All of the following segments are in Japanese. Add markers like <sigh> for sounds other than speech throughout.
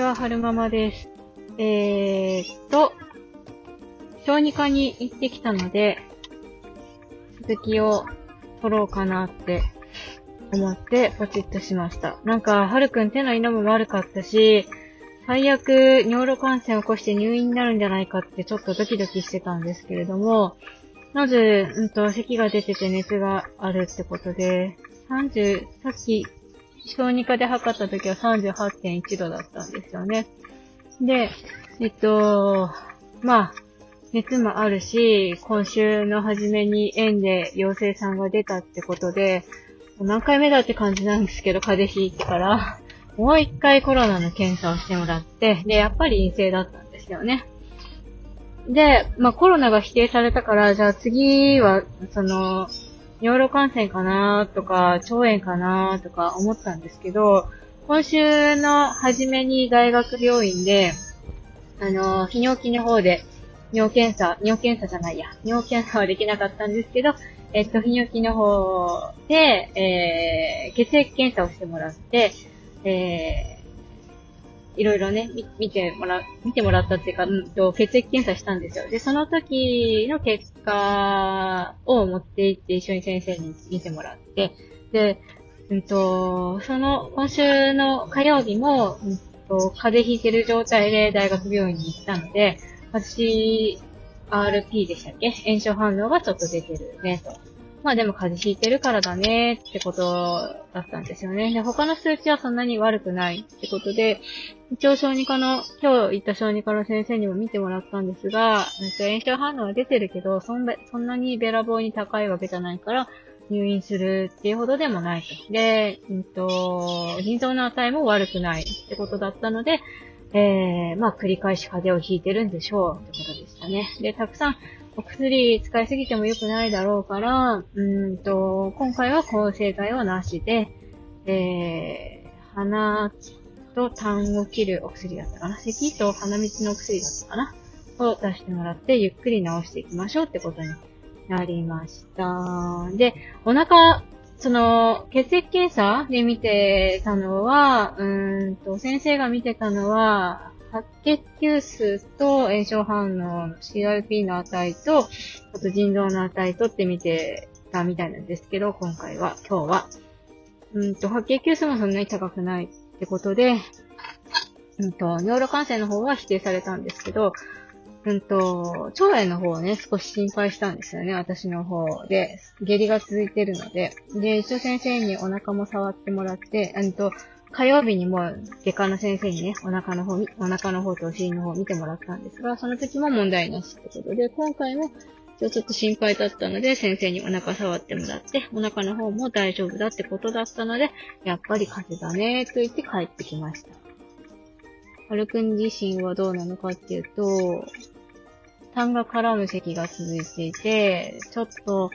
ちは、はるままです。えーっと、小児科に行ってきたので、続きを取ろうかなって思ってポチッとしました。なんか、はるくん手の稲も悪かったし、最悪尿路感染を起こして入院になるんじゃないかってちょっとドキドキしてたんですけれども、まず、うんと、咳が出てて熱があるってことで、30、さっき、小児科で測った時は38.1度だったんですよね。で、えっと、まあ、熱もあるし、今週の初めに園で陽性さんが出たってことで、何回目だって感じなんですけど、風邪ひいてから、もう一回コロナの検査をしてもらって、で、やっぱり陰性だったんですよね。で、まあ、コロナが否定されたから、じゃあ次は、その、尿路感染かなとか、腸炎かなとか思ったんですけど、今週の初めに大学病院で、あの、泌尿器の方で尿検査、尿検査じゃないや、尿検査はできなかったんですけど、えっと、泌尿器の方で、えー、血液検査をしてもらって、え、いろいろね、見てもら、見てもらったっていうか、うんと、血液検査したんですよ。で、その時の結果を持って行って一緒に先生に見てもらって、で、うんと、その、今週の火曜日も、うんと、風邪ひいてる状態で大学病院に行ったので、私、RP でしたっけ？炎症反応がちょっと出てるね、と。まあでも風邪ひいてるからだねってことだったんですよね。で、他の数値はそんなに悪くないってことで、一応小児科の、今日行った小児科の先生にも見てもらったんですが、炎症反応は出てるけど、そんそんなにべらぼうに高いわけじゃないから、入院するっていうほどでもないと。で、うんと、腎臓の値も悪くないってことだったので、えー、まあ、繰り返し風邪をひいてるんでしょうってことでしたね。で、たくさんお薬使いすぎても良くないだろうから、うんと、今回は抗生剤はなしで、えー、鼻と痰を切るお薬だったかな。咳と鼻水のお薬だったかな。を出してもらって、ゆっくり治していきましょうってことになりました。で、お腹その、血液検査で見てたのは、うんと、先生が見てたのは、白血球数と炎症反応の CRP の値と、あと腎臓の値とって見てたみたいなんですけど、今回は、今日は。うんと、白血球数もそんなに高くないってことで、うんと、尿路感染の方は否定されたんですけど、うんと、腸炎の方をね、少し心配したんですよね、私の方で。下痢が続いてるので。で、一応先生にお腹も触ってもらって、うんと、火曜日にも外科の先生にね、お腹の方、お腹の方とお尻の方を見てもらったんですが、その時も問題なしってことで、今回もちょっと心配だったので、先生にお腹触ってもらって、お腹の方も大丈夫だってことだったので、やっぱり風邪だね、と言って帰ってきました。はるくん自身はどうなのかっていうと、痰が絡む咳が続いていて、ちょっと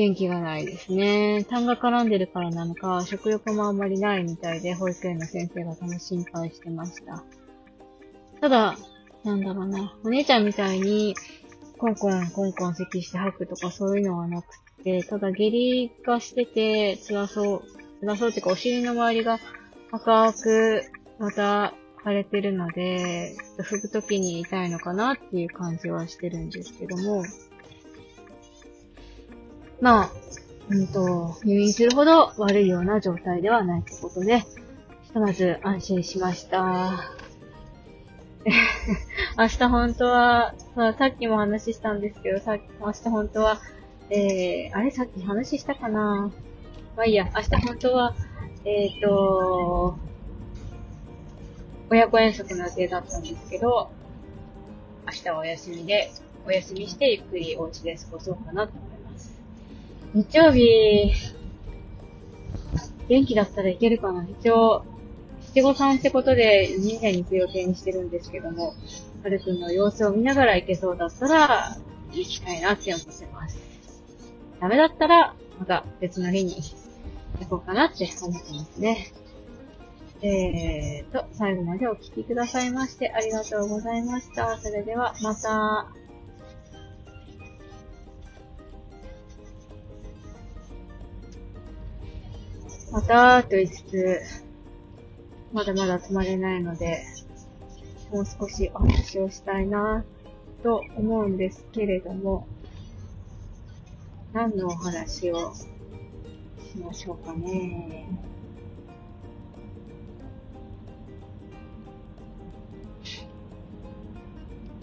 元気がないですね。痰が絡んでるからなのか、食欲もあんまりないみたいで、保育園の先生がとも心配してました。ただ、なんだろうな、お姉ちゃんみたいに、コンコン、コンコン咳して吐くとかそういうのはなくて、ただ下痢がしてて辛そう、辛そうっていうかお尻の周りが赤く、また腫れてるので、拭くときに痛いのかなっていう感じはしてるんですけども、まあ、うんと、入院するほど悪いような状態ではないってことで、ひとまず安心しました。<laughs> 明日本当は、さっきも話したんですけど、さっき、明日本当は、えー、あれ？さっき話したかな？まあいいや、明日本当は、えっ、ー、と、親子遠足の予定だったんですけど、明日はお休みで、お休みしてゆっくりお家で過ごそうかなと思います。日曜日、元気だったらいけるかな一応、七五三ってことで神社に行く予定にしてるんですけども、はるくんの様子を見ながら行けそうだったら、行きたいなって思ってます。ダメだったら、また別の日に行こうかなって思ってますね。えーと、最後までお聴きくださいましてありがとうございました。それでは、また。また、と言いつつ、まだまだ泊まれないので、もう少しお話をしたいなと思うんですけれども、何のお話をしましょうかね。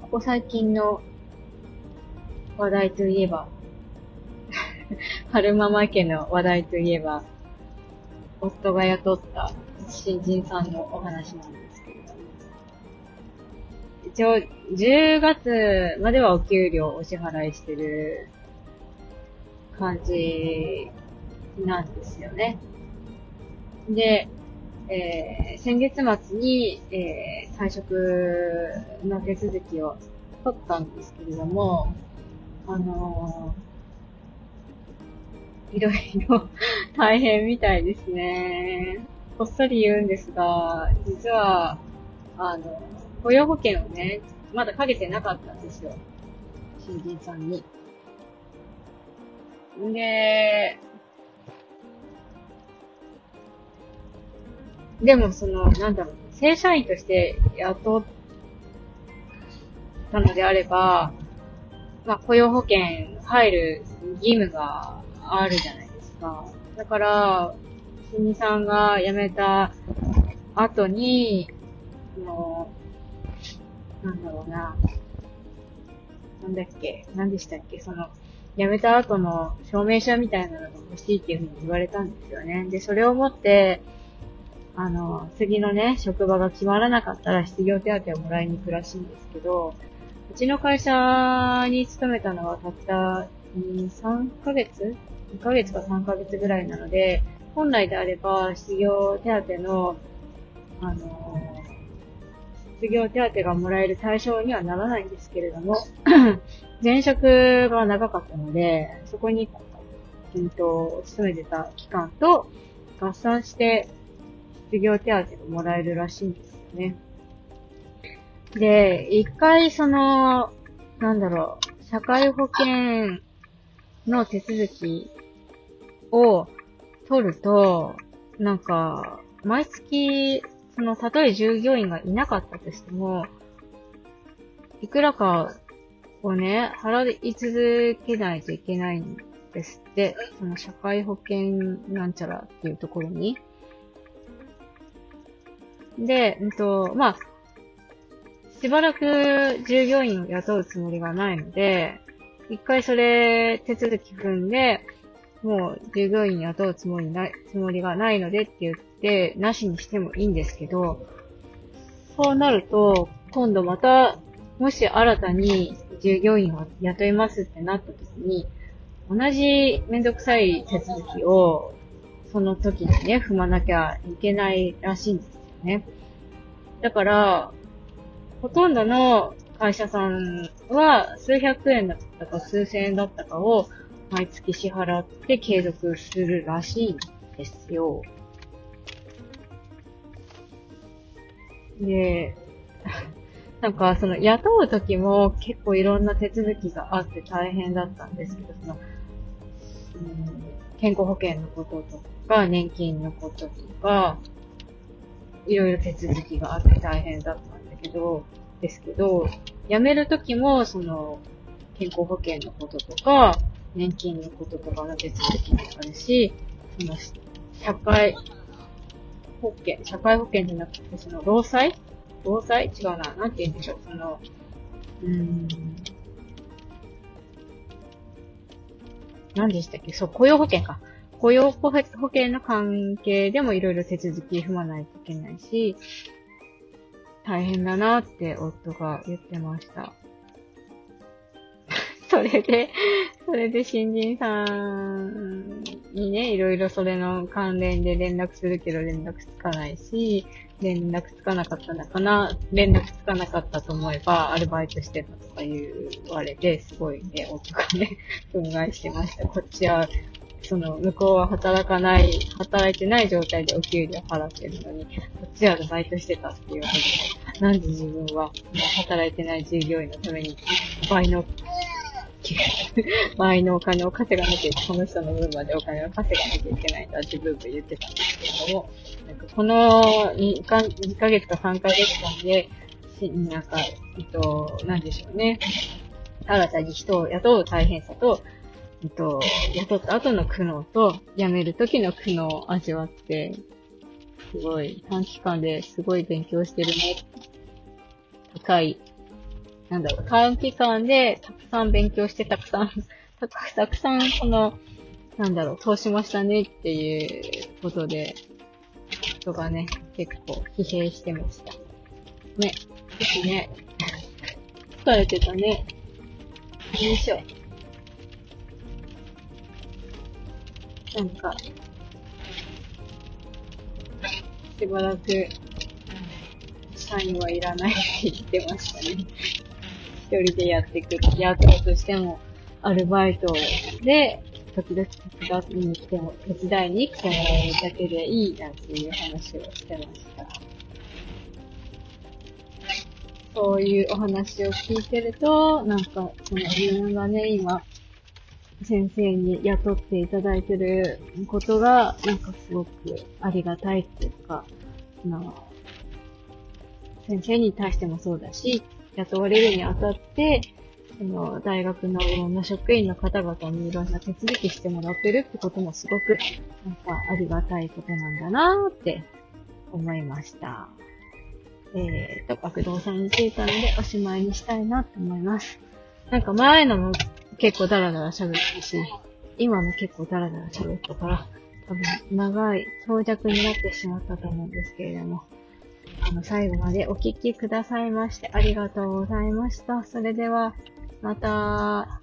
ここ最近の話題といえば、<laughs> 春ママ家の話題といえば、夫が雇った新人さんのお話なんですけれども。一応、10月まではお給料お支払いしてる感じなんですよね。で、えー、先月末に、えー、退職の手続きを取ったんですけれども、あのー、いろいろ大変みたいですね。こっそり言うんですが、実は、あの、雇用保険をね、まだかけてなかったんですよ。新人さんに。んで、でもその、なんだろう、正社員として雇ったのであれば、まあ、雇用保険入る義務があるじゃないですか。だから、新さんが辞めた後に、その、なんだろうな、なんだっけ、何でしたっけ、その、辞めた後の証明書みたいなのが欲しいっていうふうに言われたんですよね。で、それをもって、あの、次のね、職場が決まらなかったら失業手当をもらいに行くらしいんですけど、うちの会社に勤めたのはたった、3ヶ月 ?2 ヶ月か3ヶ月ぐらいなので、本来であれば失業手当の、あの、失業手当がもらえる対象にはならないんですけれども、<clears throat> 前職が長かったので、そこに、うんと、勤めてた期間と合算して失業手当がもらえるらしいんですよね。で、一回その、なんだろう、社会保険の手続きを取ると、なんか、毎月、その、たとえ従業員がいなかったとしても、いくらかをね、払い続けないといけないんですって、その社会保険なんちゃらっていうところに。で、うんと、まあ、しばらく従業員を雇うつもりがないので、一回それ手続き踏んで、もう従業員雇うつもりない、つもりがないのでって言って、なしにしてもいいんですけど、そうなると、今度また、もし新たに従業員を雇いますってなった時に、同じめんどくさい手続きを、その時にね、踏まなきゃいけないらしいんですよね。だから、ほとんどの会社さんは数百円だったか数千円だったかを毎月支払って継続するらしいんですよ。で、なんかその雇う時も結構いろんな手続きがあって大変だったんですけど、その、うん、健康保険のこととか、年金のこととか、いろいろ手続きがあって大変だったんだけど、ですけど、辞めるときも、その、健康保険のこととか、年金のこととかの手続きもあるし、その、社会保険、社会保険じゃなくて、その、労災？労災？違うな。なんて言うんでしょう。その、うーん。何でしたっけ？そう、雇用保険か。雇用保険の関係でもいろいろ手続き踏まないといけないし、大変だなって夫が言ってました。<laughs> それで、それで新人さんにね、いろいろそれの関連で連絡するけど連絡つかないし、連絡つかなかったのかな、連絡つかなかったと思えば、アルバイトしてたとか言われて、すごいね、夫がね、憤慨してました。こっちはその、向こうは働かない、働いてない状態でお給料払ってるのに、こっちはバイトしてたっていうわけで、なんで自分は、働いてない従業員のために、倍のきる。<laughs> 周りのお金を稼がなきゃ、この人の分までお金を稼がなきゃいけないとは自分で言ってたんですけれども、なんかこの2か ,2 ヶ月か3ヶ月間で、なんか、えっと、なんでしょうね。新たに人を雇う大変さと、えっと、雇った後の苦悩と、辞める時の苦悩を味わって、すごい、短期間ですごい勉強してるね。高い、なんだろう、短期間でたくさん勉強してたくさん、た <laughs> くたくさん、この、なんだろう、通しましたねっていうことで、人がね、結構疲弊してました。ね、ですね。<laughs> 疲れてたね。よいしょ。なんか、しばらく、社員はいらないって言ってましたね。一人でやってく。やったとしても、アルバイトで、時々手伝いに来ても、手伝いに来てもらえるだけでいいなんていう話をしてました。そういうお話を聞いてると、なんか、その自分がね、今、先生に雇っていただいてることが、なんかすごくありがたいっていうか、の先生に対してもそうだし、雇われるにあたって、その大学のいろんな職員の方々にいろんな手続きしてもらってるってこともすごく、なんかありがたいことなんだなーって思いました。えーと、学童さんについたのでおしまいにしたいなと思います。なんか前のも結構ダラダラ喋ったし、今も結構ダラダラ喋ったから、多分長い長尺になってしまったと思うんですけれども、あの、最後までお聴きくださいましてありがとうございました。それでは、また。